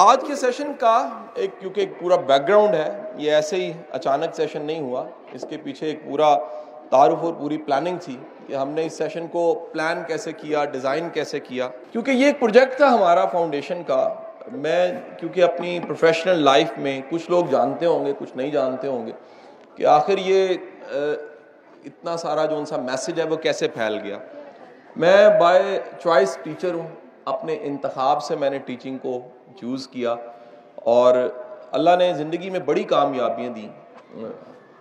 آج کے سیشن کا ایک کیونکہ ایک پورا بیک گراؤنڈ ہے، یہ ایسے ہی اچانک سیشن نہیں ہوا۔ اس کے پیچھے ایک پورا تعارف اور پوری پلاننگ تھی کہ ہم نے اس سیشن کو پلان کیسے کیا ڈیزائن کیسے کیا۔ کیونکہ یہ ایک پروجیکٹ تھا ہمارا فاؤنڈیشن کا۔ میں کیونکہ اپنی پروفیشنل لائف میں کچھ لوگ جانتے ہوں گے، کچھ نہیں جانتے ہوں گے کہ آخر یہ اتنا سارا جو ان سا میسج ہے وہ کیسے پھیل گیا۔ میں بائی چوائس ٹیچر ہوں۔ اپنے انتخاب سے میں نے ٹیچنگ کو چوز کیا اور اللہ نے زندگی میں بڑی کامیابیاں دیں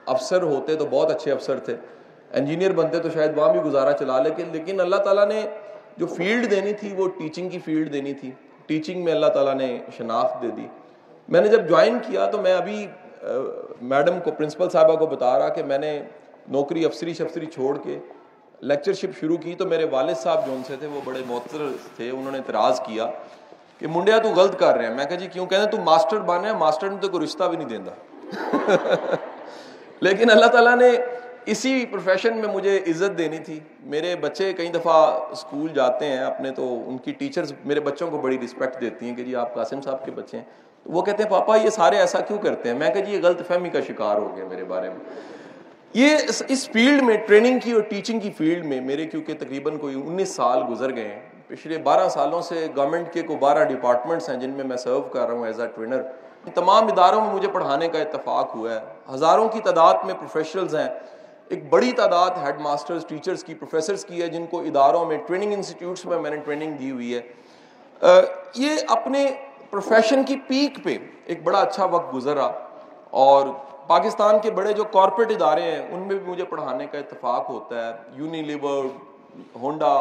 افسر ہوتے تو بہت اچھے افسر تھے انجینئر بنتے تو شاید وہاں بھی گزارا چلا لیکن لیکن اللہ تعالیٰ نے جو فیلڈ دینی تھی وہ ٹیچنگ کی فیلڈ دینی تھی ٹیچنگ میں اللہ تعالیٰ نے شناخت دے دی میں نے جب جوائن کیا تو میں ابھی میڈم کو پرنسپل صاحبہ کو بتا رہا کہ میں نے نوکری افسری شفسری چھوڑ کے لیکچر شپ شروع کی تو میرے والد صاحب جو ان سے تھے وہ بڑے معطر تھے انہوں نے اعتراض کیا کہ منڈیا تو غلط کر رہے ہیں۔ میں کہا جی کیوں کہتے ہیں؟ تو ماسٹر بن رہے ہیں، ماسٹر نے تو کوئی رشتہ بھی نہیں دینا لیکن اللہ تعالیٰ نے اسی پروفیشن میں مجھے عزت دینی تھی۔ میرے بچے کئی دفعہ اسکول جاتے ہیں، اپنے تو ان کی ٹیچرز میرے بچوں کو بڑی رسپیکٹ دیتی ہیں کہ جی آپ قاسم صاحب کے بچے ہیں۔ تو وہ کہتے ہیں، پاپا، یہ سارے ایسا کیوں کرتے ہیں؟ میں کہ جی یہ غلط فہمی کا شکار ہو گیا میرے بارے میں۔ یہ اس فیلڈ میں، ٹریننگ کی اور ٹیچنگ کی فیلڈ میں میرے، کیونکہ تقریباً کوئی انیس سال گزر گئے ہیں پچھلے بارہ سالوں سے گورنمنٹ کے کو بارہ ڈپارٹمنٹس ہیں جن میں میں سرو کر رہا ہوں ایز اے ٹرینر تمام اداروں میں مجھے پڑھانے کا اتفاق ہوا ہے. ہزاروں کی تعداد میں پروفیشنلز ہیں. ایک بڑی تعداد ہیڈ ماسٹرز ٹیچرز کی پروفیسرز کی ہے جن کو اداروں میں ٹریننگ انسٹیٹیوٹس میں میں نے ٹریننگ دی ہوئی ہے. یہ اپنے پروفیشن کی پیک پہ ایک بڑا اچھا وقت گزرا اور پاکستان کے بڑے جو کارپوریٹ ادارے ہیں، ان میں بھی مجھے پڑھانے کا اتفاق ہوتا ہے. یونیلیور ہونڈا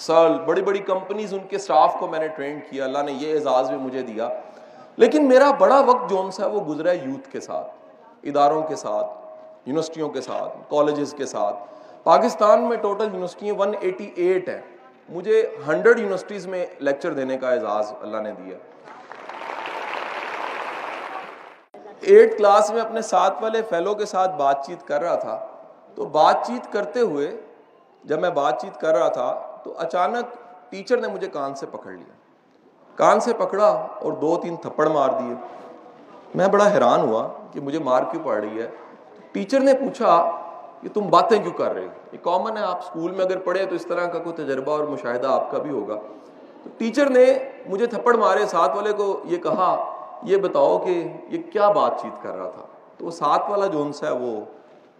سرل بڑی بڑی کمپنیز ان کے سٹاف کو میں نے ٹرین کیا، اللہ نے یہ اعزاز بھی مجھے دیا۔ لیکن میرا بڑا وقت جون سا ہے وہ گزرا ہے یوتھ کے ساتھ، اداروں کے ساتھ، یونیورسٹیوں کے ساتھ، کالجز کے ساتھ۔ پاکستان میں ٹوٹل یونیورسٹیاں ون ایٹی ایٹ ہیں۔ مجھے ہنڈریڈ یونیورسٹیز میں لیکچر دینے کا اعزاز اللہ نے دیا۔ ایٹ کلاس میں اپنے ساتھ والے فیلو کے ساتھ بات چیت کر رہا تھا۔ تو بات چیت کرتے ہوئے جب میں بات چیت کر رہا تھا تو اچانک ٹیچر نے مجھے کان سے پکڑ لیا۔ کان سے پکڑا اور دو تین تھپڑ مار دیے۔ میں بڑا حیران ہوا کہ مجھے مار کیوں پڑ رہی ہے۔ ٹیچر نے پوچھا کہ تم باتیں کیوں کر رہے ہو؟ یہ کامن ہے، آپ اسکول میں اگر پڑھے تو اس طرح کا کوئی تجربہ اور مشاہدہ آپ کا بھی ہوگا۔ تو ٹیچر نے مجھے تھپڑ مارے، ساتھ والے کو یہ کہا، یہ بتاؤ کہ یہ کیا بات چیت کر رہا تھا؟ تو وہ ساتھ والا جو ہے وہ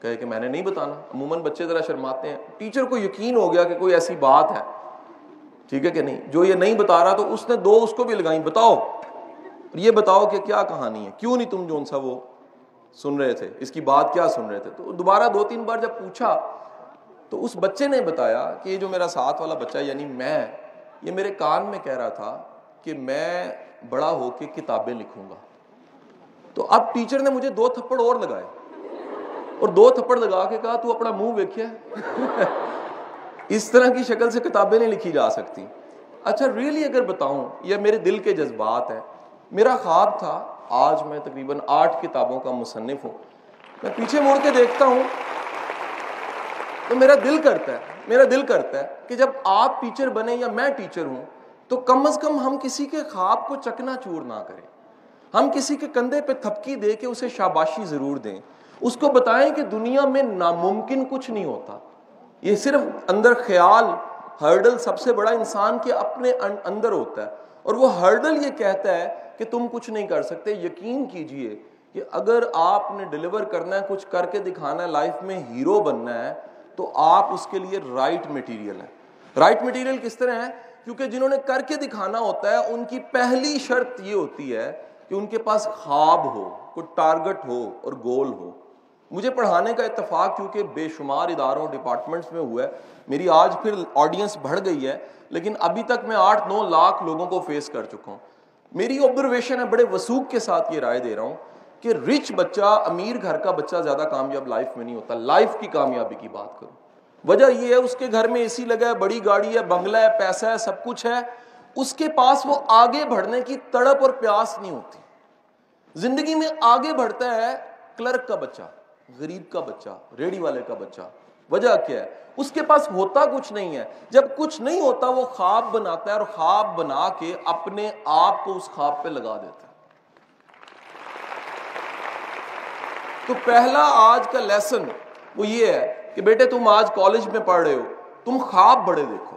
کہے کہ میں نے نہیں بتانا۔ عموماً بچے ذرا شرماتے ہیں۔ ٹیچر کو یقین ہو گیا کہ کوئی ایسی بات ہے۔ ٹھیک ہے کہ نہیں؟ جو یہ نہیں بتا رہا تو اس نے دو اس کو بھی لگائیں۔ بتاؤ۔ یہ بتاؤ کہ کیا کہانی ہے۔ کیوں نہیں تم جو ان سا وہ سن رہے تھے؟ اس کی بات کیا سن رہے تھے؟ تو دوبارہ دو تین بار جب پوچھا تو اس بچے نے بتایا کہ یہ جو میرا ساتھ والا بچہ یعنی میں، یہ میرے کان میں کہہ رہا تھا کہ میں بڑا ہو کے کتابیں لکھوں گا۔ تو اب ٹیچر نے مجھے دو تھپڑ اور لگائے۔ اور دو تھپڑ لگا کے کہا، تو اپنا منہ ویکھے اس طرح کی شکل سے کتابیں نہیں لکھی جا سکتی۔ اچھا ریئلی اگر بتاؤں، یہ میرے دل کے جذبات ہیں۔ میرا خواب تھا، آج میں تقریباً آٹھ کتابوں کا مصنف ہوں۔ میں پیچھے مڑ کے دیکھتا ہوں، تو میرا دل کرتا ہے، میرا دل کرتا ہے کہ جب آپ ٹیچر بنے یا میں ٹیچر ہوں، تو کم از کم ہم کسی کے خواب کو چکنا چور نہ کریں۔ ہم کسی کے کندھے پہ تھپکی دے کے اسے شاباشی ضرور دیں۔ اس کو بتائیں کہ دنیا میں ناممکن کچھ نہیں ہوتا۔ یہ صرف اندر خیال ہرڈل سب سے بڑا انسان کے اپنے اندر ہوتا ہے۔ اور وہ ہرڈل یہ کہتا ہے کہ تم کچھ نہیں کر سکتے۔ یقین کیجیے کہ اگر آپ نے ڈلیور کرنا ہے، کچھ کر کے دکھانا ہے لائف میں ہیرو بننا ہے، تو آپ اس کے لیے رائٹ میٹیریل ہے۔ رائٹ میٹیریل کس طرح ہے؟ کیونکہ جنہوں نے کر کے دکھانا ہوتا ہے، ان کی پہلی شرط یہ ہوتی ہے کہ ان کے پاس خواب ہو، کوئی ٹارگٹ ہو اور گول ہو۔ مجھے پڑھانے کا اتفاق کیونکہ بے شمار اداروں ڈپارٹمنٹس میں ہوا ہے۔ میری آج پھر آڈینس بڑھ گئی ہے، لیکن ابھی تک میں آٹھ نو لاکھ لوگوں کو فیس کر چکا ہوں۔ میری آبزرویشن ہے، بڑے وسوخ کے ساتھ یہ رائے دے رہا ہوں کہ رچ بچہ، امیر گھر کا بچہ زیادہ کامیاب لائف میں نہیں ہوتا۔ لائف کی کامیابی کی بات کروں۔ وجہ یہ ہے، اس کے گھر میں اے سی لگا ہے، بڑی گاڑی ہے، بنگلہ ہے، پیسہ ہے، سب کچھ ہے۔ اس کے پاس وہ آگے بڑھنے کی تڑپ اور پیاس نہیں ہوتی۔ زندگی میں آگے بڑھتا ہے کلرک کا بچہ۔ غریب کا بچہ ریڑی والے کا بچہ۔ وجہ کیا ہے؟ اس کے پاس ہوتا کچھ نہیں ہے۔ جب کچھ نہیں ہوتا، وہ خواب بناتا ہے اور خواب بنا کے اپنے آپ کو اس خواب پہ لگا دیتا ہے۔ تو پہلا آج کا لیسن وہ یہ ہے کہ بیٹے، تم آج کالج میں پڑھ رہے ہو۔ تم خواب بڑے دیکھو۔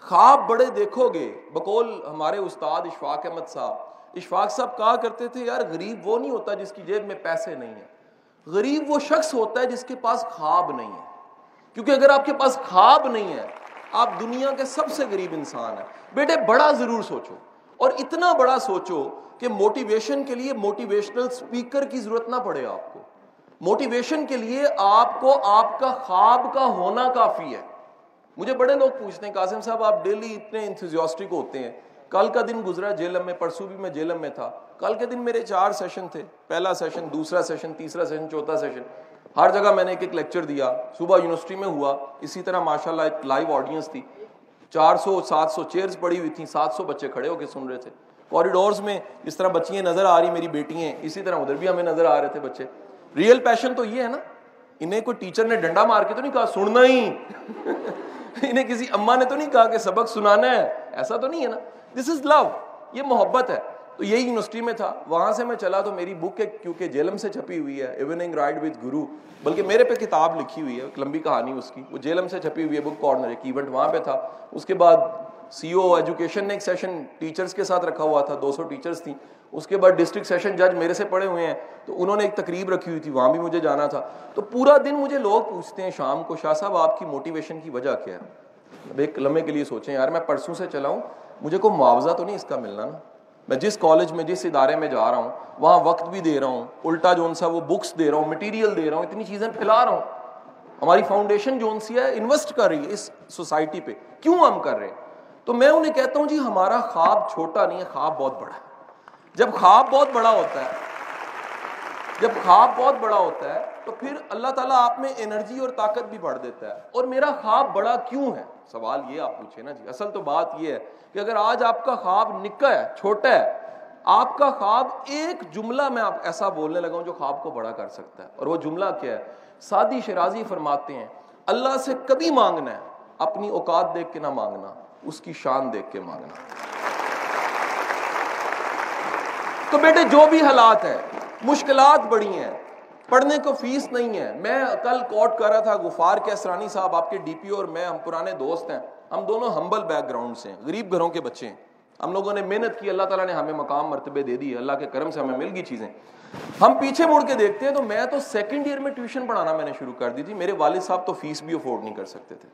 خواب بڑے دیکھو گے۔ بقول ہمارے استاد اشفاق احمد صاحب۔ اشفاق صاحب کہا کرتے تھے، یار غریب وہ نہیں ہوتا جس کی جیب میں پیسے نہیں ہیں۔ غریب وہ شخص ہوتا ہے جس کے پاس خواب نہیں ہے۔ کیونکہ اگر آپ کے پاس خواب نہیں ہے، آپ دنیا کے سب سے غریب انسان ہیں۔ بیٹے، بڑا ضرور سوچو۔ اور اتنا بڑا سوچو کہ موٹیویشن کے لیے موٹیویشنل سپیکر کی ضرورت نہ پڑے آپ کو۔ موٹیویشن کے لیے آپ کو آپ کا خواب کا ہونا کافی ہے۔ مجھے بڑے لوگ پوچھتے ہیں، قاسم صاحب، آپ ڈیلی اتنے انتھوزیاسٹک ہوتے ہیں۔ کل کا دن گزرا جیلم میں، پرسوں بھی میں جیلم میں تھا۔ کل کے دن میرے چار سیشن تھے۔ پہلا سیشن دوسرا سیشن تیسرا سیشن چوتھا سیشن ہر جگہ میں نے ایک ایک لیکچر دیا۔ صبح یونیورسٹی میں ہوا۔ اسی طرح ماشاء اللہ ایک لائیو آڈینس تھی۔ چار سو، سات سو چیئرز پڑی ہوئی تھیں۔ سات سو بچے کھڑے ہو کے سن رہے تھے۔ کوریڈورز میں اس طرح بچیاں نظر آ رہی، میری بیٹی ہیں اسی طرح ادھر بھی ہمیں نظر آ رہے تھے بچے۔ ریئل پیشن تو یہ ہے نا۔ انہیں کوئی ٹیچر نے ڈنڈا مار کے تو نہیں کہا، سننا ہی انہیں کسی اما نے تو نہیں کہا کہ سبق سنانا ہے؟ ایسا تو نہیں ہے نا۔ دس از لو یہ محبت ہے۔ تو یہی یونیورسٹی میں تھا۔ وہاں سے میں چلا تو میری بک ہے کیونکہ جیلم سے چھپی ہوئی ہے۔ ایوننگ رائڈ وتھ گرو بلکہ میرے پہ کتاب لکھی ہوئی ہے۔ ایک لمبی کہانی اس کی۔ وہ جیلم سے چھپی ہوئی ہے بک کارنر ایک ایونٹ وہاں پہ تھا۔ اس کے بعد سی او ایجوکیشن نے ایک سیشن ٹیچرس کے ساتھ رکھا ہوا تھا۔ دو سو ٹیچرس تھیں۔ اس کے بعد ڈسٹرکٹ سیشن جج میرے سے پڑے ہوئے ہیں۔ تو انہوں نے ایک تقریب رکھی ہوئی تھی۔ وہاں بھی مجھے جانا تھا۔ تو پورا دن مجھے لوگ پوچھتے ہیں، شام کو شاہ صاحب، آپ کی موٹیویشن کی وجہ کیا ہے؟ ایک لمحے کے لیے سوچیں۔ یار، میں پرسوں سے چلا ہوں۔ مجھے کوئی معاوضہ تو نہیں اس کا ملنا نا؟ میں جس کالج میں، جس ادارے میں جا رہا ہوں، وہاں وقت بھی دے رہا ہوں، الٹا جون سا وہ بکس دے رہا ہوں مٹیریل دے رہا ہوں، اتنی چیزیں پھیلا رہا ہوں۔ ہماری فاؤنڈیشن جون سی ہے انویسٹ کر رہی ہے اس سوسائٹی پہ۔ کیوں ہم کر رہے ہیں؟ تو میں انہیں کہتا ہوں جی ہمارا خواب چھوٹا نہیں ہے، خواب بہت بڑا ہے۔ جب خواب بہت بڑا ہوتا ہے جب خواب بہت بڑا ہوتا ہے، تو پھر اللہ تعالیٰ آپ میں انرجی اور طاقت بھی بڑھ دیتا ہے۔ اور میرا خواب بڑا کیوں ہے؟ سوال یہ آپ پوچھے نا جی۔ اصل تو بات یہ ہے کہ اگر آج آپ کا خواب نکا ہے، چھوٹا ہے، آپ کا خواب ایک جملہ میں آپ ایسا بولنے لگا ہوں جو خواب کو بڑا کر سکتا ہے۔ اور وہ جملہ کیا ہے؟ سادی شرازی فرماتے ہیں، اللہ سے کبھی مانگنا ہے، اپنی اوقات دیکھ کے نہ مانگنا، اس کی شان دیکھ کے مانگنا۔ تو بیٹے، جو بھی حالات ہیں مشکلات بڑی ہیں۔ پڑھنے کو فیس نہیں ہے۔ میں کل کوٹ کر رہا تھا غفار کے اسرانی صاحب، آپ کے ڈی پی اور میں، ہم پرانے دوست ہیں۔ ہم دونوں ہمبل بیک گراؤنڈ سے ہیں۔ غریب گھروں کے بچے ہیں۔ ہم لوگوں نے محنت کی، اللہ تعالیٰ نے ہمیں مقام، مرتبے دے دی، اللہ کے کرم سے ہمیں مل گئی چیزیں۔ ہم پیچھے مڑ کے دیکھتے ہیں تو میں تو سیکنڈ ایئر میں ٹیوشن پڑھانا میں نے شروع کر دی تھی۔ میرے والد صاحب تو فیس بھی افورڈ نہیں کر سکتے تھے۔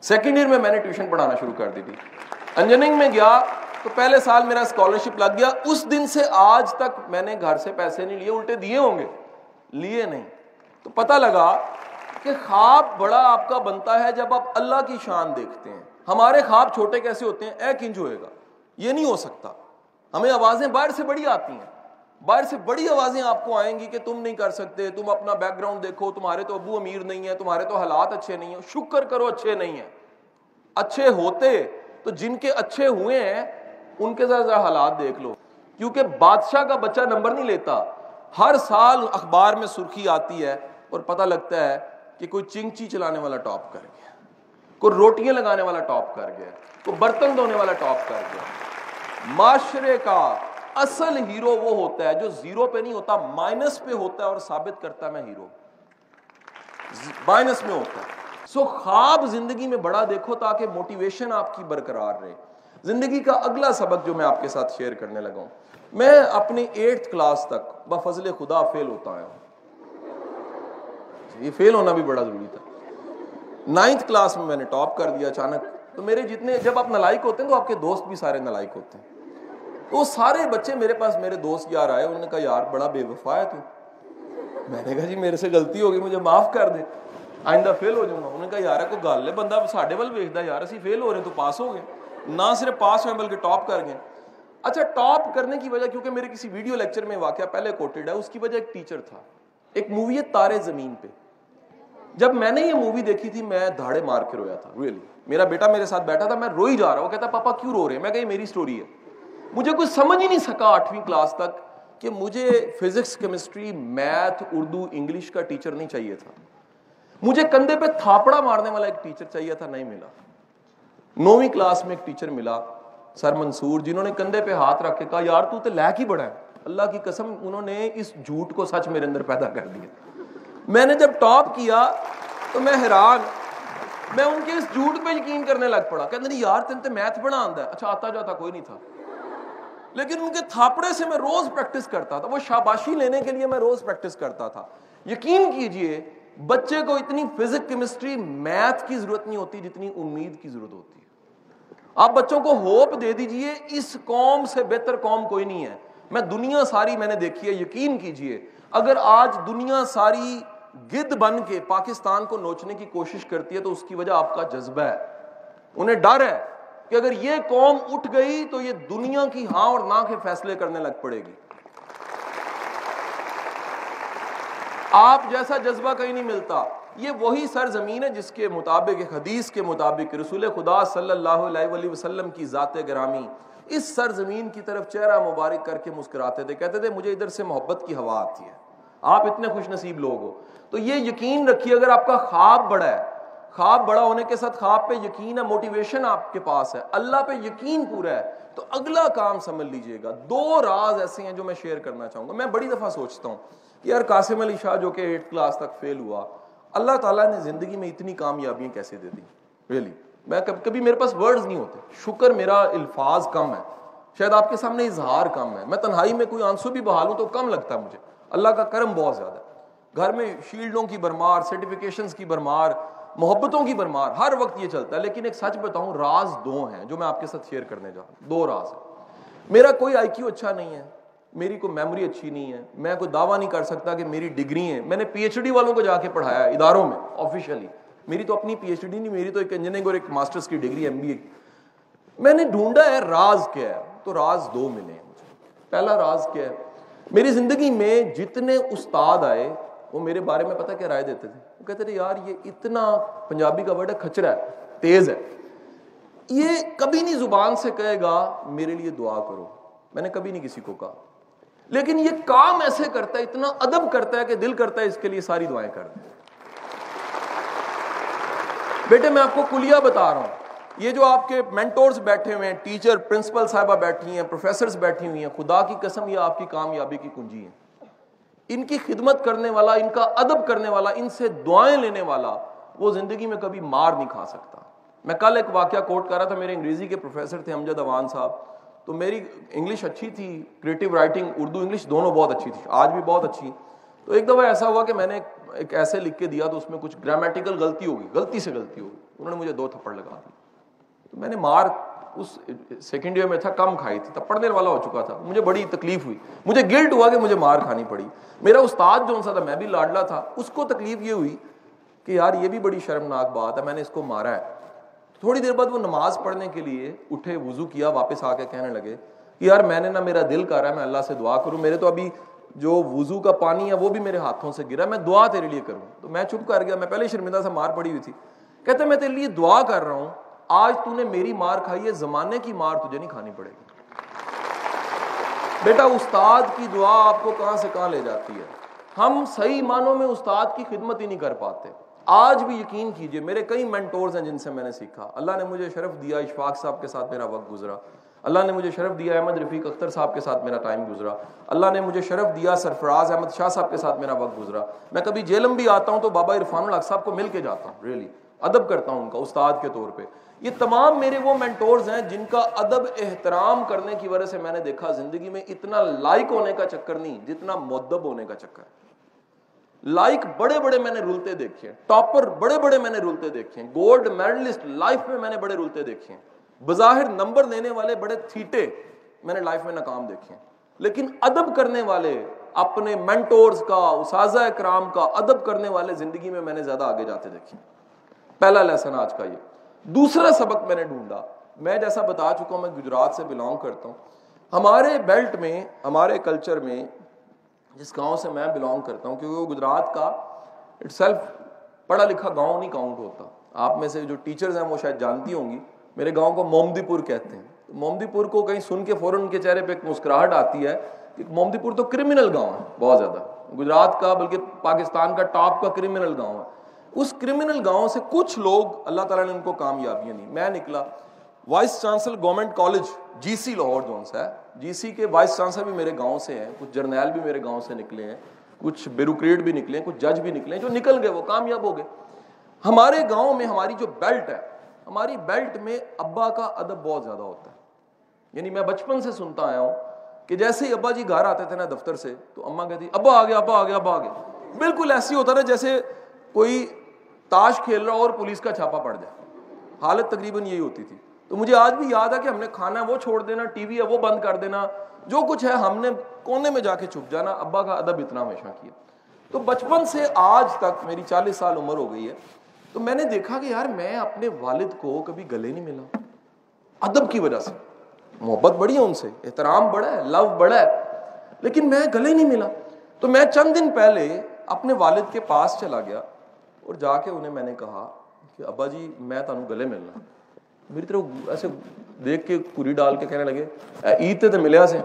سیکنڈ ایئر میں میں نے ٹیوشن پڑھانا شروع کر دی تھی۔ انجنگ میں گیا۔ تو پہلے سال میرا اسکالرشپ لگ گیا۔ اس دن سے آج تک میں نے گھر سے پیسے نہیں لیے، الٹے دیے ہوں گے۔ لیے نہیں۔ تو پتہ لگا کہ خواب بڑا آپ کا بنتا ہے جب آپ اللہ کی شان دیکھتے ہیں۔ ہمارے خواب چھوٹے کیسے ہوتے ہیں؟ ایک انچ ہوئے گا۔ یہ نہیں ہو سکتا۔ ہمیں آوازیں باہر سے بڑی آتی ہیں۔ باہر سے بڑی آوازیں آپ کو آئیں گی کہ تم نہیں کر سکتے، تم اپنا بیک گراؤنڈ دیکھو، تمہارے تو ابو امیر نہیں ہے تمہارے تو حالات اچھے نہیں ہیں۔ شکر کرو، اچھے نہیں ہیں۔ اچھے ہوتے تو جن کے اچھے ہوئے ہیں ان کے ذرا ذرا حالات دیکھ لو۔ کیونکہ بادشاہ کا بچہ نمبر نہیں لیتا۔ ہر سال اخبار میں سرخی آتی ہے اور پتہ لگتا ہے کہ کوئی چنگچی چلانے والا ٹاپ کر گیا۔ کوئی روٹیاں لگانے والا ٹاپ کر گیا۔ کوئی برتن دھونے والا ٹاپ کر گیا۔ معاشرے کا اصل ہیرو وہ ہوتا ہے جو زیرو پہ نہیں ہوتا مائنس پہ ہوتا ہے اور ثابت کرتا ہے میں ہیرو۔ مائنس میں ہوتا ہے۔ سو so, خواب زندگی میں بڑا دیکھو تاکہ موٹیویشن آپ کی برقرار رہے۔ زندگی کا اگلا سبق جو میں آپ کے ساتھ شیئر کرنے لگا ہوں۔ میں اپنی ایٹھ کلاس تک بفضل خدا فیل ہوتا ہے یہ فیل ہونا بھی بڑا ضروری تھا۔ نائنتھ کلاس میں میں نے ٹاپ کر دیا اچانک۔ تو میرے جتنے جب آپ نلائک ہوتے ہیں تو آپ کے دوست بھی سارے نلائک ہوتے ہیں۔ تو سارے بچے میرے پاس میرے دوست یار آئے، انہوں نے کہا، یار بڑا بے وفا ہے تو. میں نے کہا جی میرے سے غلطی ہوگی مجھے معاف کر دے۔ آئندہ فیل ہو جاؤں گا۔ انہوں نے کہا، یار کوئی گل ہے، بندہ ساڈے ول ویکھدا یار، اسی فیل ہو رہے تو پاس ہو گئے۔ نہ صرف پاس ہوئے بلکہ ٹاپ کر گئے۔ اچھا ٹاپ کرنے کی وجہ کیونکہ میرے کسی ویڈیو لیکچر میں واقعہ پہلے کوٹیڈ ہے، اس کی وجہ ایک ٹیچر تھا۔ ایک مووی ہے تارے زمین پہ۔ جب میں نے یہ مووی دیکھی تھی، میں دھاڑے مار کے رویا تھا ریئلی میرا بیٹا میرے ساتھ بیٹھا تھا، میں روئی جا رہا ہوں کہتا پاپا، کیوں رو رہے ہیں؟ میں کہ یہ میری سٹوری ہے۔ مجھے کوئی سمجھ ہی نہیں سکا آٹھویں کلاس تک کہ مجھے physics chemistry math Urdu English کا ٹیچر نہیں چاہیے تھا۔ مجھے کندھے پہ تھاپڑا مارنے والا ایک ٹیچر چاہیے تھا، نہیں ملا۔ نویں کلاس میں ایک ٹیچر ملا سر منصور جنہوں نے کندھے پہ ہاتھ رکھ کے کہا یار تو لیک ہی بڑا ہے اللہ کی قسم انہوں نے اس جھوٹ کو سچ میرے اندر پیدا کر دیا میں نے جب ٹاپ کیا تو میں حیران میں ان کے اس جھوٹ پہ یقین کرنے لگ پڑا کہتے نہیں یار تین تے میتھ بڑا آندا ہے اچھا آتا جاتا کوئی نہیں تھا لیکن ان کے تھاپڑے سے میں روز پریکٹس کرتا تھا وہ شاباشی لینے کے لیے میں روز پریکٹس کرتا تھا یقین کیجیے بچے کو اتنی فزک کیمسٹری میتھ کی ضرورت نہیں ہوتی جتنی امید کی ضرورت ہوتی ہے آپ بچوں کو ہوپ دے دیجیے، اس قوم سے بہتر قوم کوئی نہیں ہے۔ میں دنیا ساری میں نے دیکھی ہے، یقین کیجیے۔ اگر آج دنیا ساری گد بن کے پاکستان کو نوچنے کی کوشش کرتی ہے، تو اس کی وجہ آپ کا جذبہ ہے۔ انہیں ڈر ہے کہ اگر یہ قوم اٹھ گئی، تو یہ دنیا کی ہاں اور نہ کے فیصلے کرنے لگ پڑے گی۔ آپ جیسا جذبہ کہیں نہیں ملتا۔ یہ وہی سر زمین ہے جس کے مطابق، ایک حدیث کے مطابق رسول خدا صلی اللہ علیہ وسلم کی ذات گرامی اس سر زمین کی طرف چہرہ مبارک کر کے مسکراتے تھے، کہتے تھے، مجھے ادھر سے محبت کی ہوا آتی ہے۔ آپ اتنے خوش نصیب لوگ ہو۔ تو یہ یقین رکھیے، اگر آپ کا خواب بڑا ہے، خواب بڑا ہونے کے ساتھ خواب پہ یقین ہے موٹیویشن آپ کے پاس ہے، اللہ پہ یقین پورا ہے، تو اگلا کام سمجھ لیجیے گا۔ دو راز ایسے ہیں جو میں شیئر کرنا چاہوں گا۔ میں بڑی دفعہ سوچتا ہوں کہ یار قاسم علی شاہ جو کہ ایٹ کلاس تک فیل ہوا اللہ تعالیٰ نے زندگی میں اتنی کامیابیاں کیسے دے دی ریلی میں کبھی کبھی میرے پاس ورڈز نہیں ہوتے. شکر میرا الفاظ کم ہے. شاید آپ کے سامنے اظہار کم ہے. میں تنہائی میں کوئی آنسو بھی بحالوں تو کم لگتا ہے مجھے. اللہ کا کرم بہت زیادہ ہے. گھر میں شیلڈوں کی برمار سرٹیفکیشنز کی برمار محبتوں کی برمار ہر وقت یہ چلتا ہے. لیکن ایک سچ بتاؤں، راز دو ہیں جو میں آپ کے ساتھ شیئر کرنے جا رہا ہوں. دو راز ہیں. میرا کوئی آئی کیو اچھا نہیں ہے. میری کوئی میموری اچھی نہیں ہے، میں کوئی دعویٰ نہیں کر سکتا کہ میری ڈگری ہیں۔ میں نے پی ایچ ڈی والوں کو جا کے پڑھایا اداروں میں آفیشلی میری تو اپنی پی ایچ ڈی نہیں، میری تو ایک انجینئرنگ اور ایک ماسٹرس کی ڈگری ایم بی اے میں نے ڈھونڈا ہے راز کیا ہے، تو راز دو ملے ہیں مجھے۔ پہلا راز کیا ہے، میری زندگی میں جتنے استاد آئے، وہ میرے بارے میں پتہ کیا رائے دیتے تھے؟ وہ کہتے تھے، یار، یہ اتنا پنجابی کا ورڈ ہے، کھچرا ہے، تیز ہے۔ یہ کبھی نہیں زبان سے کہے گا، میرے لیے دعا کرو۔ میں نے کبھی نہیں کسی کو کہا۔ لیکن یہ کام ایسے کرتا ہے، اتنا ادب کرتا ہے کہ دل کرتا ہے اس کے لیے ساری دعائیں کر دیں۔ بیٹے، میں آپ کو کلیا بتا رہا ہوں۔ یہ جو آپ کے مینٹورز بیٹھے ہوئے ہیں ٹیچر پرنسپل صاحبہ بیٹھی ہیں پروفیسرز بیٹھی ہوئی ہیں، خدا کی قسم یہ آپ کی کامیابی کی کنجی ہے ان کی خدمت کرنے والا، ان کا ادب کرنے والا، ان سے دعائیں لینے والا وہ زندگی میں کبھی مار نہیں کھا سکتا۔ میں کل ایک واقعہ کوٹ کر رہا تھا، میرے انگریزی کے پروفیسر تھے، امجد اوان صاحب۔ تو میری انگلش اچھی تھی کریٹو رائٹنگ اردو، انگلش دونوں بہت اچھی تھی، آج بھی بہت اچھی تو ایک دفعہ ایسا ہوا کہ میں نے ایک ایسے لکھ کے دیا تو اس میں کچھ گرامیٹیکل غلطی ہوگی، غلطی سے غلطی ہوگی۔ انہوں نے مجھے دو تھپڑ لگا دی۔ تو میں نے مار اس سیکنڈ ایئر میں تھا، کم کھائی تھی تب پڑھنے والا ہو چکا تھا۔ مجھے بڑی تکلیف ہوئی۔ مجھے گلٹ ہوا کہ مجھے مار کھانی پڑی۔ میرا استاد جو سا تھا، میں بھی لاڈلا تھا، اس کو تکلیف یہ ہوئی کہ یار یہ بھی بڑی شرمناک بات ہے، میں نے اس کو مارا ہے۔ تھوڑی دیر بعد وہ نماز پڑھنے کے لیے اٹھے، وضو کیا، واپس آ کے کہنے لگے کہ یار میں نے نا میرا دل کر رہا ہے، میں اللہ سے دعا کروں، میرے تو ابھی جو وضو کا پانی ہے وہ بھی میرے ہاتھوں سے گرا میں دعا تیرے لیے کروں۔ تو میں چپ کر گیا، میں پہلے شرمندہ سے مار پڑی ہوئی تھی۔ کہتے میں تیرے لیے دعا کر رہا ہوں، آج تو نے میری مار کھائی ہے، زمانے کی مار تجھے نہیں کھانی پڑے گی۔ بیٹا، استاد کی دعا آپ کو کہاں سے کہاں لے جاتی ہے؟ ہم صحیح معنوں میں استاد کی خدمت ہی نہیں کر پاتے۔ آج بھی یقین کیجیے، میرے کئی مینٹورز ہیں جن سے میں نے سیکھا۔ اللہ نے مجھے شرف دیا اشفاق صاحب کے ساتھ میرا وقت گزرا۔ اللہ نے مجھے شرف دیا احمد رفیق اختر صاحب کے ساتھ میرا ٹائم گزرا۔ اللہ نے مجھے شرف دیا سرفراز احمد شاہ صاحب کے ساتھ میرا وقت گزرا۔ میں کبھی جیلم بھی آتا ہوں تو بابا عرفان الحق صاحب کو مل کے جاتا ہوں ریلی ادب کرتا ہوں ان کا، استاد کے طور پہ۔ یہ تمام میرے وہ مینٹورز ہیں جن کا ادب احترام کرنے کی وجہ سے میں نے دیکھا زندگی میں اتنا لائک ہونے کا چکر نہیں، جتنا مدب ہونے کا چکر۔ لائک بڑے بڑے میں نے رولتے دیکھے ہیں. ٹاپر بڑے بڑے میں نے رولتے دیکھے ہیں. گولڈ میڈلسٹ لائف میں میں نے بڑے رولتے دیکھے ہیں. بظاہر نمبر دینے والے بڑے تھیٹے میں نے لائف میں ناکام دیکھے ہیں. لیکن ادب کرنے والے، اپنے مینٹورز کا، اساتذہ کرام کا ادب کرنے والے زندگی میں میں نے زیادہ آگے جاتے دیکھے پہلا لیسن آج کا یہ. دوسرا سبق میں نے ڈھونڈا. میں جیسا بتا چکا ہوں، میں گجرات سے بلانگ کرتا ہوں. ہمارے بیلٹ میں، ہمارے کلچر میں جس گاؤں سے میں بلانگ کرتا ہوں، کیونکہ وہ گجرات کا اٹ سیلف پڑھا لکھا گاؤں نہیں کاؤنٹ ہوتا۔ آپ میں سے جو ٹیچرز ہیں، وہ شاید جانتی ہوں گی۔ میرے گاؤں کو مومدی پور کہتے ہیں۔ مومدی پور کو کہیں سن کے فوراً ان کے چہرے پہ ایک مسکراہٹ آتی ہے کہ مومدی پور تو کرمنل گاؤں ہے، بہت زیادہ۔ گجرات کا، بلکہ پاکستان کا ٹاپ کا کرمنل گاؤں ہے۔ اس کرمنل گاؤں سے کچھ لوگ اللہ تعالیٰ نے ان کو کامیابیاں دی۔ میں نکلا۔ Vice chancellor government college G C Lahore جون سے ہے جی سی کے وائس چانسلر بھی میرے گاؤں سے ہیں، کچھ جرنیل بھی میرے گاؤں سے نکلے ہیں، کچھ بیوروکریٹ بھی نکلے ہیں، کچھ جج بھی نکلے ہیں، جو نکل گئے، وہ کامیاب ہو گئے۔ ہمارے گاؤں میں ہماری جو بیلٹ ہے، ہماری بیلٹ میں ابا کا ادب بہت زیادہ ہوتا ہے۔ یعنی میں بچپن سے سنتا آیا ہوں کہ جیسے ہی ابا جی گھر آتے تھے نا دفتر سے، تو اما کہتی، ابا آ گیا، ابا آ گیا، ابا آ گیا۔ بالکل ایسی ہوتا نا جیسے کوئی تاش کھیل رہا اور پولیس کا چھاپا پڑ جائے۔ حالت تقریباً یہی ہوتی تھی۔ تو مجھے آج بھی یاد ہے کہ ہم نے کھانا وہ چھوڑ دینا، ٹی وی ہے وہ بند کر دینا، جو کچھ ہے ہم نے کونے میں جا کے چھپ جانا، ابا کا ادب اتنا ہمیشہ کیا تو بچپن سے آج تک میری چالیس سال عمر ہو گئی ہے، تو میں نے دیکھا کہ یار میں اپنے والد کو کبھی گلے نہیں ملا۔ ادب کی وجہ سے۔ محبت بڑی ہے ان سے، احترام بڑا ہے، لو بڑا ہے، لیکن میں گلے نہیں ملا۔ تو میں چند دن پہلے اپنے والد کے پاس چلا گیا اور جا کے انہیں میں نے کہا کہ ابا جی میں تمہیں گلے ملنا۔ میری طرف ایسے دیکھ کے پوری ڈال کے کہنے لگے عید تے تو ملیا سے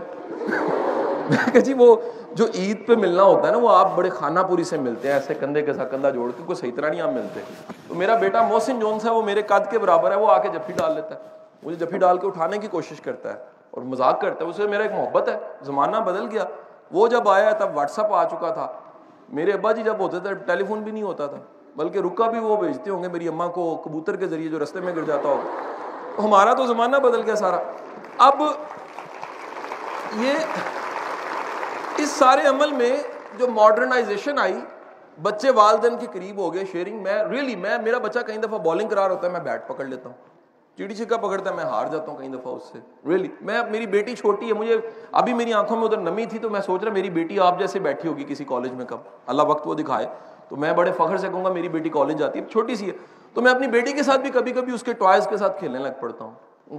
کہ جی وہ جو عید پہ ملنا ہوتا ہے نا، وہ آپ بڑے خانہ پوری سے ملتے ہیں، ایسے کندھے کے ساتھ کندھا جوڑ کے، کوئی صحیح طرح نہیں آپ ملتے۔ تو میرا بیٹا محسن جونس ہے، وہ میرے قد کے برابر ہے، وہ آ کے جفی ڈال لیتا ہے۔ مجھے جفی ڈال کے اٹھانے کی کوشش کرتا ہے اور مذاق کرتا ہے، اسے میرا ایک محبت ہے، زمانہ بدل گیا۔ وہ جب آیا تب واٹس اپ آ چکا تھا۔ میرے ابا جی جب ہوتے تھے، ٹیلی فون بھی نہیں ہوتا تھا۔ بلکہ رکا بھی وہ بھیجتے ہوں گے میری اماں کو کبوتر کے ذریعے جو رستے میں گر جاتا ہوگا ہمارا تو زمانہ بدل گیا سارا۔ اب یہ اس سارے عمل میں جو ماڈرنائزیشن آئی، بچے والدین کے قریب ہو گئے شیئرنگ میں ریئلی میں، میرا بچہ کئی دفعہ بالنگ کرار ہوتا ہے، میں بیٹ پکڑ لیتا ہوں۔ چیڑی چھکا پکڑتا ہے، میں ہار جاتا ہوں کئی دفعہ اس سے۔ ریئلی میں، میری بیٹی چھوٹی ہے، مجھے ابھی میری آنکھوں میں ادھر نمی تھی تو میں سوچ رہا میری بیٹی آپ جیسے بیٹھی ہوگی کسی کالج میں کب۔ اللہ وقت وہ دکھائے۔ تو میں بڑے فخر سے کہوں گا میری بیٹی کالج جاتی ہے چھوٹی سی ہے۔ تو میں اپنی بیٹی کے ساتھ بھی کبھی کبھی اس کے ٹوائز کے ساتھ کھیلنے لگ پڑتا ہوں۔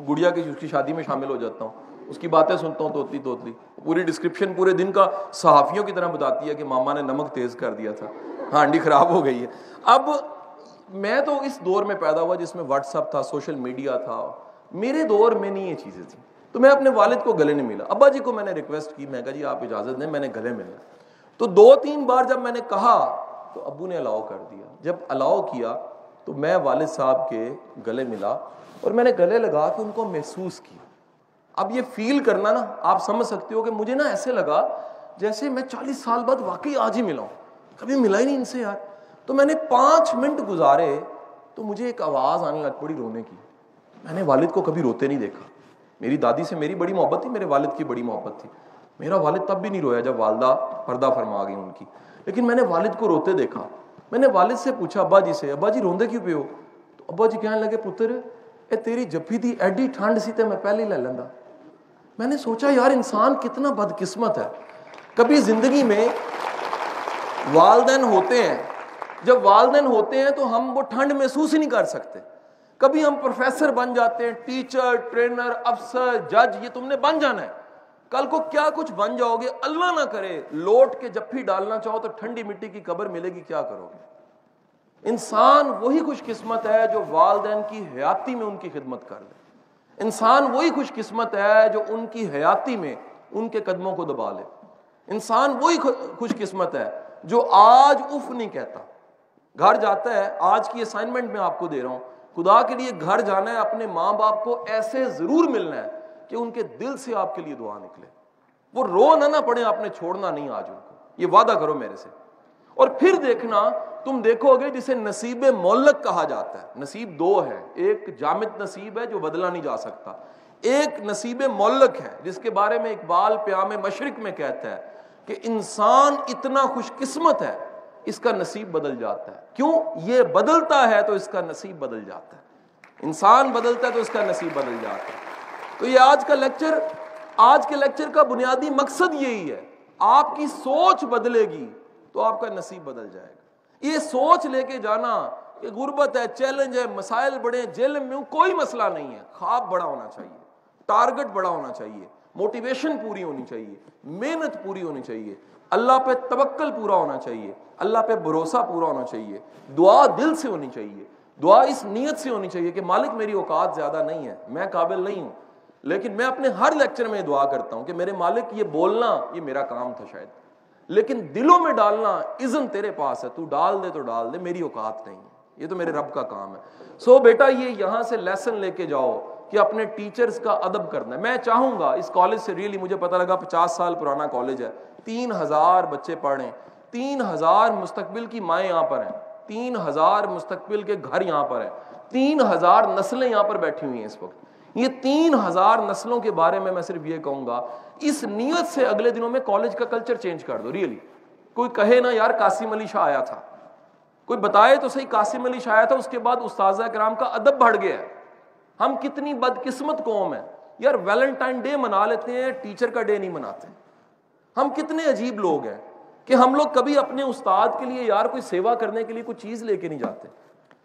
گڑیا کی اس کی شادی میں شامل ہو جاتا ہوں۔ اس کی باتیں سنتا ہوں توتلی توتلی۔ پوری ڈسکرپشن پورے دن کا صحافیوں کی طرح بتاتی ہے کہ ماما نے نمک تیز کر دیا تھا۔ ہاں، ہانڈی خراب ہو گئی ہے۔ اب میں تو اس دور میں پیدا ہوا جس میں واٹس اپ تھا سوشل میڈیا تھا۔ میرے دور میں نہیں یہ چیزیں تھیں۔ تو میں اپنے والد کو گلے نہیں ملا۔ ابا جی کو میں نے ریکویسٹ کی، میں کہا جی آپ اجازت دیں، میں نے گلے ملا تو دو تین بار جب میں نے کہا تو ابو نے الاؤ کر دیا۔ جب الاؤ کیا تو میں والد صاحب کے گلے ملا اور میں نے گلے لگا کے ان کو محسوس کیا۔ اب یہ فیل کرنا نا، آپ سمجھ سکتے ہو کہ مجھے نا ایسے لگا جیسے میں چالیس سال بعد واقعی آج ہی ملا ہوں کبھی ملا ہی نہیں ان سے یار۔ تو میں نے پانچ منٹ گزارے تو مجھے ایک آواز آنے لگ پڑی رونے کی۔ میں نے والد کو کبھی روتے نہیں دیکھا۔ میری دادی سے میری بڑی محبت تھی، میرے والد کی بڑی محبت تھی۔ میرا والد تب بھی نہیں رویا جب والدہ پردہ فرما گئی ان کی۔ لیکن میں نے والد کو روتے دیکھا۔ میں نے والد سے پوچھا، ابا جی سے، ابا جی روندے کیوں پہ ہو تو ابا جی کہنے لگے، پتر، اے تیری جفی تھی ایڈی ٹھنڈ سی تے میں پہلے ہی لے لینا میں نے سوچا، یار، انسان کتنا بد قسمت ہے۔ کبھی زندگی میں والدین ہوتے ہیں۔ جب والدین ہوتے ہیں تو ہم وہ ٹھنڈ محسوس ہی نہیں کر سکتے۔ کبھی ہم پروفیسر بن جاتے ہیں، ٹیچر، ٹرینر، افسر، جج، یہ تم نے بن جانا ہے۔ کل کو کیا کچھ بن جاؤ گے؟ اللہ نہ کرے، لوٹ کے جب بھی ڈالنا چاہو تو ٹھنڈی مٹی کی قبر ملے گی، کیا کرو گے؟ انسان وہی خوش قسمت ہے جو والدین کی حیاتی میں ان کی خدمت کر لے انسان وہی خوش قسمت ہے جو ان کی حیاتی میں ان کے قدموں کو دبا لے۔ انسان وہی خوش قسمت ہے جو آج اف نہیں کہتا۔ گھر جاتا ہے، آج کی اسائنمنٹ میں آپ کو دے رہا ہوں۔ خدا کے لیے گھر جانا ہے، اپنے ماں باپ کو ایسے ضرور ملنا ہے۔ کہ ان کے دل سے آپ کے لیے دعا نکلے۔ وہ رو نہ نہ پڑے، آپ نے چھوڑنا نہیں آج ان کو۔ یہ وعدہ کرو میرے سے۔ اور پھر دیکھنا، تم دیکھو گے جسے نصیب مولک کہا جاتا ہے۔ نصیب دو ہے ایک جامد نصیب ہے جو بدلا نہیں جا سکتا۔ ایک نصیب مولک ہے، جس کے بارے میں اقبال پیام مشرق میں کہتا ہے کہ انسان اتنا خوش قسمت ہے، اس کا نصیب بدل جاتا ہے۔ کیوں؟ یہ بدلتا ہے تو اس کا نصیب بدل جاتا ہے۔ انسان بدلتا ہے تو اس کا نصیب بدل جاتا ہے۔ تو یہ آج کا لیکچر آج کے لیکچر کا بنیادی مقصد یہی ہے۔ آپ کی سوچ بدلے گی تو آپ کا نصیب بدل جائے گا۔ یہ سوچ لے کے جانا کہ غربت ہے چیلنج ہے، مسائل بڑے جیل میں کوئی مسئلہ نہیں ہے۔ خواب بڑا ہونا چاہیے۔ ٹارگٹ بڑا ہونا چاہیے۔ موٹیویشن پوری ہونی چاہیے۔ محنت پوری ہونی چاہیے۔ اللہ پہ توکل پورا ہونا چاہیے۔ اللہ پہ بھروسہ پورا ہونا چاہیے۔ دعا دل سے ہونی چاہیے۔ دعا اس نیت سے ہونی چاہیے کہ مالک میری اوقات زیادہ نہیں ہے، میں قابل نہیں ہوں۔ لیکن میں اپنے ہر لیکچر میں دعا کرتا ہوں کہ میرے مالک یہ بولنا یہ میرا کام تھا شاید۔ لیکن دلوں میں ڈالنا ازن تیرے پاس ہے تو ڈال دے تو ڈال دے میری اوقات نہیں ہے۔ یہ تو میرے رب کا کام ہے۔ سو so, بیٹا یہ یہاں سے لیسن لے کے جاؤ کہ اپنے ٹیچرز کا ادب کرنا ہے۔ میں چاہوں گا اس کالج سے ریئلی مجھے پتا لگا پچاس سال پرانا کالج ہے۔ تین ہزار بچے پڑھ رہے ہیں تین ہزار مستقبل کی مائیں یہاں پر ہیں۔ تین ہزار مستقبل کے گھر یہاں پر ہیں۔ تین ہزار نسلیں یہاں پر بیٹھی ہوئی ہیں اس وقت۔ یہ تین ہزار نسلوں کے بارے میں میں صرف یہ کہوں گا، اس نیت سے اگلے دنوں میں کالج کا کلچر چینج کر دو ریئلی کوئی کہے نا یار قاسم علی شاہ آیا تھا۔ کوئی بتائے تو صحیح قاسم علی شاہ آیا تھا، اس کے بعد استاذہ کرام کا ادب بڑھ گیا ہے۔ ہم کتنی بدقسمت قوم ہے یار ویلنٹائن ڈے منا لیتے ہیں ٹیچر کا ڈے نہیں مناتے۔ ہم کتنے عجیب لوگ ہیں کہ ہم لوگ کبھی اپنے استاد کے لیے یار کوئی سیوا کرنے کے لیے کوئی چیز لے کے نہیں جاتے۔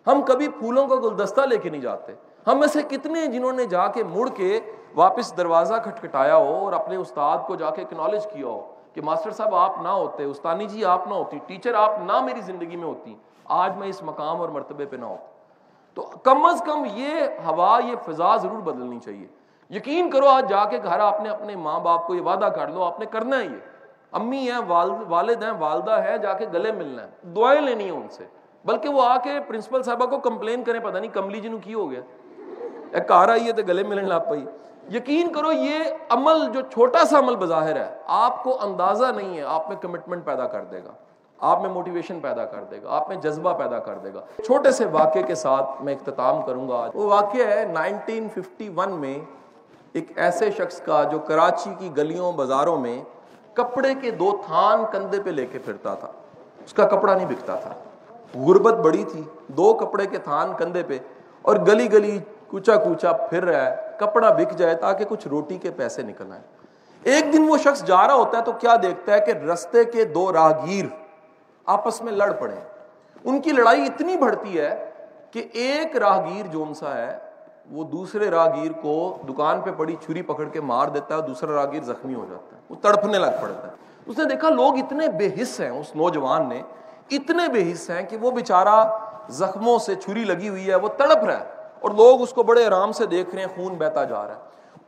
ہم کبھی پھولوں کا گلدستہ لے کے نہیں جاتے۔ ہم میں سے کتنے جنہوں نے جا کے مڑ کے واپس دروازہ کھٹکھٹایا ہو اور اپنے استاد کو جا کے اکنالج کیا ہو کہ ماسٹر صاحب آپ نہ ہوتے، استانی جی آپ نہ ہوتی، ٹیچر آپ نہ میری زندگی میں ہوتی، آج میں اس مقام اور مرتبے پہ نہ ہوتا تو کم از کم یہ ہوا، یہ فضا ضرور بدلنی چاہیے۔ یقین کرو، آج جا کے گھر آپ نے اپنے ماں باپ کو یہ وعدہ کر لو، آپ نے کرنا ہے یہ۔ امی ہیں والد ہیں، والدہ ہے جا کے گلے ملنا ہے۔ دعائیں لینی ہیں ان سے۔ بلکہ وہ آ کے پرنسپل صاحبہ کو کمپلین کریں، پتہ نہیں کملی جی نو کی ہو گیا۔ ایک کار آئی ہے تو گلے ملنے لگ پائی یقین کرو یہ عمل جو چھوٹا سا عمل بظاہر ہے، آپ کو اندازہ نہیں ہے، آپ میں کمٹمنٹ پیدا کر دے گا۔ آپ میں موٹیویشن پیدا کر دے گا، آپ میں جذبہ پیدا کر دے گا۔ چھوٹے سے واقعے کے ساتھ میں اختتام کروں گا۔ وہ واقعہ ہے نائنٹین ففٹی ون میں ایک ایسے شخص کا جو کراچی کی گلیوں بازاروں میں کپڑے کے دو تھان کندھے پہ لے کے پھرتا تھا۔ اس کا کپڑا نہیں بکتا تھا۔ غربت بڑی تھی، دو کپڑے کے تھان کندھے پہ اور گلی گلی کوچا کوچا پھر رہا ہے، کپڑا بک جائے تاکہ کچھ روٹی کے پیسے نکل آئے۔ ایک دن وہ شخص جا رہا ہوتا ہے تو کیا دیکھتا ہے کہ رستے کے دو راہگیر آپس میں لڑ پڑے ان کی لڑائی اتنی بڑھتی ہے کہ ایک راہگیر جون سا ہے، وہ دوسرے راہگیر کو دکان پہ پڑی، چھری پکڑ کے مار دیتا ہے، دوسرا راہگیر زخمی ہو جاتا ہے۔ وہ تڑپنے لگ پڑتا ہے۔ اس نے دیکھا لوگ اتنے بے حص ہیں، اس نوجوان نے اتنے بے حص ہیں کہ وہ بےچارا زخموں سے چھری لگی ہوئی ہے، وہ تڑپ رہا ہے۔ اور لوگ اس کو بڑے آرام سے دیکھ رہے ہیں، خون بہتا جا رہا ہے۔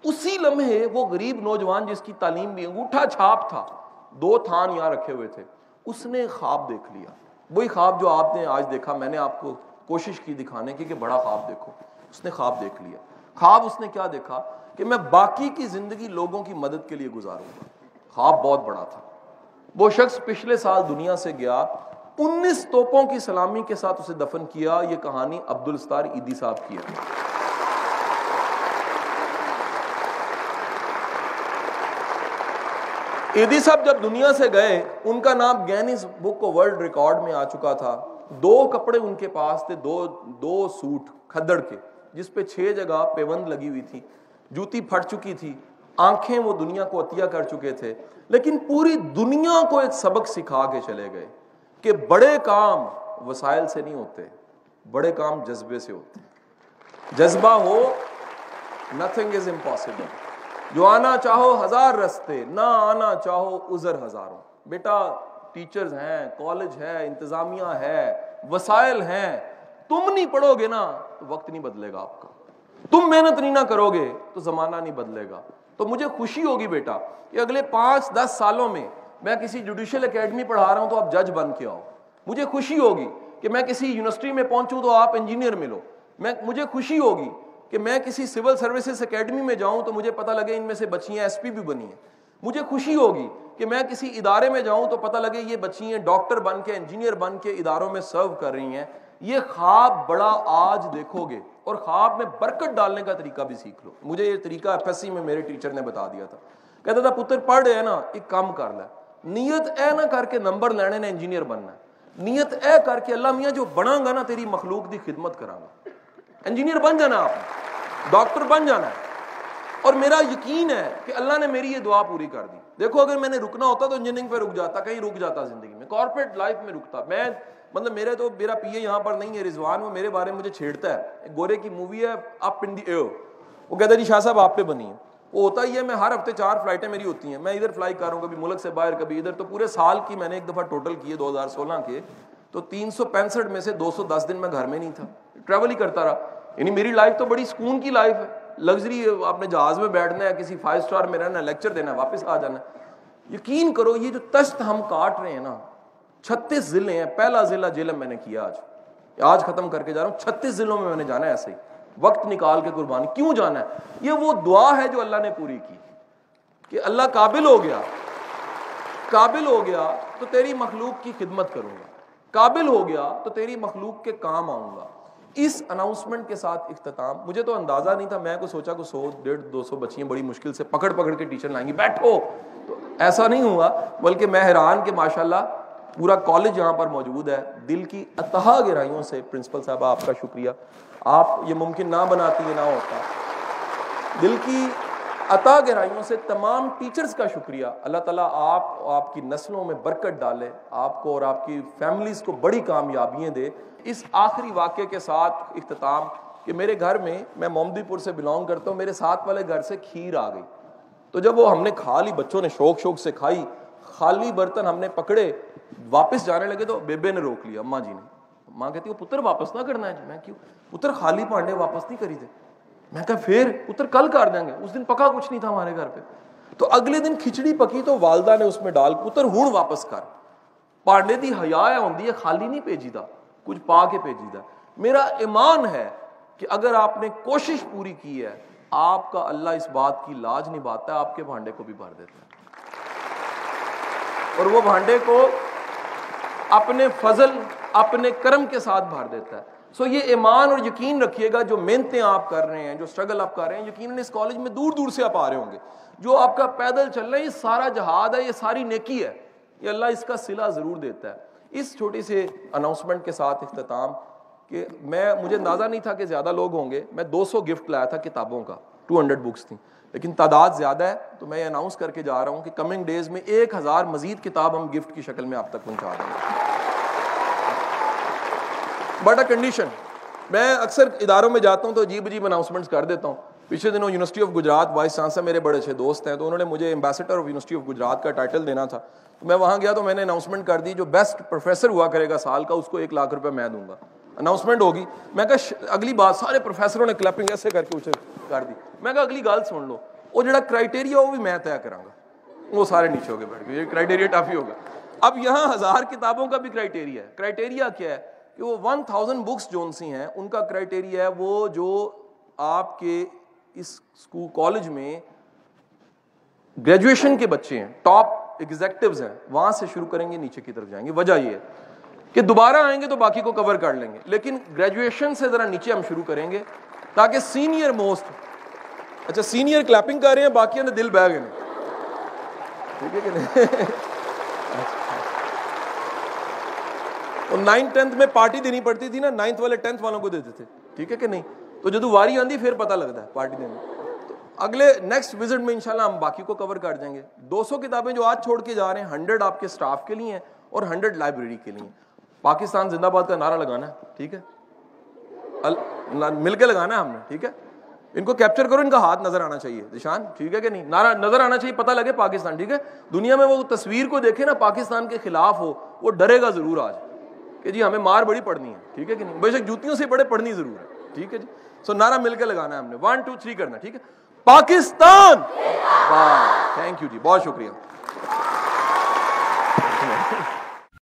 اسی لمحے وہ غریب نوجوان جس کی تعلیم بھی انگوٹھا چھاپ تھا، دو تھان یہاں رکھے ہوئے تھے، اس نے خواب دیکھ لیا۔ وہی خواب جو آپ نے آج دیکھا، میں نے آپ کو کوشش کی دکھانے کی کہ بڑا خواب دیکھو۔ اس نے خواب دیکھ لیا۔ خواب اس نے کیا دیکھا کہ میں باقی کی زندگی لوگوں کی مدد کے لیے گزاروں گا۔ خواب بہت بڑا تھا۔ وہ شخص پچھلے سال دنیا سے گیا انیس توپوں کی سلامی کے ساتھ اسے دفن کیا، یہ کہانی عبد الستار عیدی صاحب کی ہے۔ عیدی صاحب جب دنیا سے گئے، ان کا نام گینیز بک ورلڈ ریکارڈ میں آ چکا تھا۔ دو کپڑے ان کے پاس تھے، دو دو سوٹ کھدڑ کے، جس پہ چھ جگہ پیوند لگی ہوئی تھی۔ جوتی پھٹ چکی تھی، آنکھیں وہ دنیا کو عطیہ کر چکے تھے۔ لیکن پوری دنیا کو ایک سبق سکھا کے چلے گئے۔ کہ بڑے کام وسائل سے نہیں ہوتے، بڑے کام جذبے سے ہوتے۔ جذبہ ہو نتھنگ از امپاسبل جو آنا چاہو ہزار رستے، نہ آنا چاہو ازر ہزاروں۔ بیٹا ٹیچرز ہیں کالج ہے، انتظامیہ ہے، وسائل ہیں۔ تم نہیں پڑھو گے نا، تو وقت نہیں بدلے گا آپ کا۔ تم محنت نہیں نہ کرو گے، تو زمانہ نہیں بدلے گا۔ تو مجھے خوشی ہوگی بیٹا کہ اگلے پانچ دس سالوں میں میں کسی جوڈیشل اکیڈمی پڑھا رہا ہوں تو آپ جج بن کے آؤ۔ مجھے خوشی ہوگی کہ میں کسی یونیورسٹی میں پہنچوں تو آپ انجینئر ملو۔ میں، مجھے خوشی ہوگی کہ میں کسی سول سروسز اکیڈمی میں جاؤں تو مجھے پتہ لگے ان میں سے بچیاں ایس پی بھی بنی ہیں۔ مجھے خوشی ہوگی کہ میں کسی ادارے میں جاؤں تو پتہ لگے یہ بچیاں ڈاکٹر بن کے انجینئر بن کے اداروں میں سرو کر رہی ہیں۔ یہ خواب بڑا آج دیکھو گے اور خواب میں برکت ڈالنے کا طریقہ بھی سیکھ لو۔ مجھے یہ طریقہ ایف ایس سی میں میرے ٹیچر نے بتا دیا تھا۔ کہتا تھا، پتر پڑھ رہے نا، ایک کام کر لے۔ نیت اے نہ کر کے نمبر لینے نے انجینئر بننا ہے۔ نیت اے کر کے اللہ میاں جو بنا گا نا تیری مخلوق دی خدمت کرا گا۔ انجینئر بن جانا آپ ڈاکٹر بن جانا ہے۔ اور میرا یقین ہے کہ اللہ نے میری یہ دعا پوری کر دی۔ دیکھو اگر میں نے رکنا ہوتا تو انجینئرنگ پہ رک جاتا، کہیں رک جاتا زندگی میں۔ کارپوریٹ لائف میں رکتا۔ میں مطلب میرے تو میرا پی اے یہاں پر نہیں ہے، رضوان وہ میرے بارے میں مجھے چھیڑتا ہے۔ گورے کی مووی ہے اپ ان دی ایئر وہ کہتا ہے جی شاہ صاحب آپ پہ بنی ہے۔ وہ ہوتا ہی ہے، میں ہر ہفتے چار فلائٹیں میری ہوتی ہیں۔ میں ادھر فلائی کر رہا ہوں کبھی ملک سے باہر، کبھی ادھر۔ تو پورے سال کی میں نے ایک دفعہ ٹوٹل کیے دو ہزار سولہ کے۔ تو تین سو پینسٹھ میں سے دو سو دس دن میں گھر میں نہیں تھا۔ ٹریول ہی کرتا رہا۔ یعنی میری لائف تو بڑی سکون کی لائف ہے۔ لگژری آپ نے جہاز میں بیٹھنا ہے، کسی فائیو اسٹار میں رہنا ہے لیکچر دینا ہے، واپس آ جانا ہے۔ یقین کرو، یہ جو تشت ہم کاٹ رہے ہیں نا، چھتیس ضلع ہیں۔ پہلا ضلع جیلم میں نے کیا آج۔ آج ختم کر کے جا رہا ہوں، چھتیس ضلعوں میں میں نے جانا ہے ایسے ہی۔ وقت نکال کے قربانی کیوں جانا ہے؟ یہ وہ دعا ہے جو اللہ نے پوری کی کہ اللہ قابل ہو گیا، قابل ہو گیا تو تیری مخلوق کی خدمت کروں گا، قابل ہو گیا تو تیری مخلوق کے کام آؤں گا۔ اس اناؤنسمنٹ کے ساتھ اختتام، مجھے تو اندازہ نہیں تھا، میں کو سوچا کہ سو، ڈیڑھ، دو سو بچیاں بڑی مشکل سے پکڑ پکڑ کے ٹیچر لائیں گی، بیٹھو۔ تو ایسا نہیں ہوا، بلکہ میں حیران کہ ماشاء اللہ پورا کالج یہاں پر موجود ہے۔ دل کی اتہا گہرائیوں سے پرنسپل صاحب، آپ کا شکریہ۔ آپ یہ ممکن نہ بناتی نہ ہوتا۔ دل کی عطا گہرائیوں سے تمام ٹیچرز کا شکریہ۔ اللہ تعالیٰ آپ آپ کی نسلوں میں برکت ڈالے، آپ کو اور آپ کی فیملیز کو بڑی کامیابیاں دے۔ اس آخری واقعے کے ساتھ اختتام کہ میرے گھر میں میں محمدی پور سے بلانگ کرتا ہوں، میرے ساتھ والے گھر سے کھیر آ گئی۔ تو جب وہ ہم نے کھا لی، بچوں نے شوق شوق سے کھائی خالی برتن ہم نے پکڑے، واپس جانے لگے تو بیبے نے روک لیا، اماں جی نے۔ ماں کہتی وہ پتر واپس نہ کرنا ہے جی۔ میں کیوں؟ پتر خالی پانڈے واپس نہیں کری تھے میں کہا، پھر پتر کل کر دیں گے۔ اس دن پکا کچھ نہیں تھا ہمارے گھر پہ۔ تو اگلے دن کھچڑی پکی تو والدہ نے اس میں ڈال، پتر ہوں واپس کر۔ پانڈے دی حیا ہوندی ہے، خالی نہیں بھیجی دا، کچھ پا کے بھیجی دا۔ میرا ایمان ہے کہ اگر آپ نے کوشش پوری کی ہے، آپ کا اللہ اس بات کی لاج نبھاتا ہے، آپ کے بھانڈے کو بھی بھر دیتا ہے۔ اور وہ بھانڈے کو اپنے فضل، اپنے کرم کے ساتھ بھر دیتا ہے۔ سو یہ ایمان اور یقین رکھیے گا جو محنتیں آپ کر رہے ہیں، جو اسٹرگل آپ کر رہے ہیں، یقیناً اس کالج میں دور دور سے آپ آ رہے ہوں گے۔ جو آپ کا پیدل چل رہا ہے، یہ سارا جہاد ہے، یہ ساری نیکی ہے۔ یہ اللہ اس کا سلا ضرور دیتا ہے۔ اس چھوٹی سے اناؤنسمنٹ کے ساتھ اختتام کہ میں، مجھے اندازہ نہیں تھا کہ زیادہ لوگ ہوں گے۔ میں دو سو گفٹ لایا تھا کتابوں کا۔ ٹو ہنڈریڈ بکس تھیں۔ لیکن تعداد زیادہ ہے تو میں یہ اناؤنس کر کے جا رہا ہوں کہ کمنگ ڈیز میں ایک ہزار مزید کتاب ہم گفٹ کی شکل میں آپ تک پہنچا دیں گے۔ بٹ اے کنڈیشن میں اکثر اداروں میں جاتا ہوں تو عجیب عجیب اناؤنسمنٹس کر دیتا ہوں۔ پچھلے دنوں university of Gujrat vice chancellor میرے بڑے اچھے دوست ہیں، تو انہوں نے مجھے ambassador of university of Gujrat کا ٹائٹل دینا تھا۔ تو میں وہاں گیا تو میں نے اناؤنسمنٹ کر دی، جو بیسٹ پروفیسر ہوا کرے گا سال کا، اس کو ایک لاکھ روپے میں دوں گا۔ اناؤنسمنٹ ہوگی. میں کہا اگلی بات. سارے پروفیسروں نے کلپنگ ایسے کر کے اسے کر دی. میں کہا، اگلی گال سن لو. وہ جڑا کرائٹیریا وہ بھی میں طے کروں گا. وہ سارے نیچے ہو گئے بیٹھ گئے یہ کرائٹیریا ٹف ہی ہوگا اب یہاں ہزار کتابوں کا بھی کرائٹیریا ہے. کرائٹیریا کیا ہے کہ وہ ون تھاؤزینڈ بکس جو سی ہیں، ان کا کرائٹیریا ہے وہ جو آپ کے اس اسکول کالج میں گریجویشن کے بچے ہیں. ٹاپ ایگزیکٹوز ہیں. وہاں سے شروع کریں گے، نیچے کی طرف جائیں گے. وجہ یہ ہے کہ دوبارہ آئیں گے تو باقی کو کور کر لیں گے۔ لیکن گریجویشن سے ذرا نیچے ہم شروع کریں گے تاکہ سینئر موسٹ اچھا سینئر کلیپنگ کر رہے ہیں، باقی نے دل بہ گئے۔ ٹھیک ہے کہ نہیں؟ نائنتھ ٹینتھ میں پارٹی دینی پڑتی تھی نا نائنتھ والے ٹینتھ والوں کو دیتے تھے۔ ٹھیک ہے کہ نہیں؟ تو جدو واری آندی، پھر پتہ لگتا ہے پارٹی دینے تو اگلے نیکسٹ وزٹ میں انشاءاللہ ہم باقی کو کور کر دیں گے۔ دو سو کتابیں جو آج چھوڑ کے جا رہے ہیں ہنڈریڈ آپ کے سٹاف کے لیے ہیں اور ہنڈریڈ لائبریری کے لیے پاکستان زندہ باد کا نعرہ لگانا ہے، ٹھیک ہے؟ مل کے لگانا ہے ہم نے، ٹھیک ہے؟ ان کو کیپچر کرو، ان کا ہاتھ نظر آنا چاہیے دشان ٹھیک ہے کہ نہیں؟ نعرہ نظر آنا چاہیے، پتہ لگے پاکستان، ٹھیک ہے؟ دنیا میں وہ تصویر کو دیکھے نا، پاکستان کے خلاف ہو، وہ ڈرے گا ضرور آج، کہ جی ہمیں مار بڑی پڑنی ہے، ٹھیک ہے کہ نہیں؟ بے شک جوتیوں سے بڑے پڑھنی ضرور ہے، ٹھیک ہے جی؟ سو نعرہ مل کے لگانا ہے ہم نے ون ٹو تھری کرنا ٹھیک ہے؟ پاکستان! تھینک یو جی بہت شکریہ۔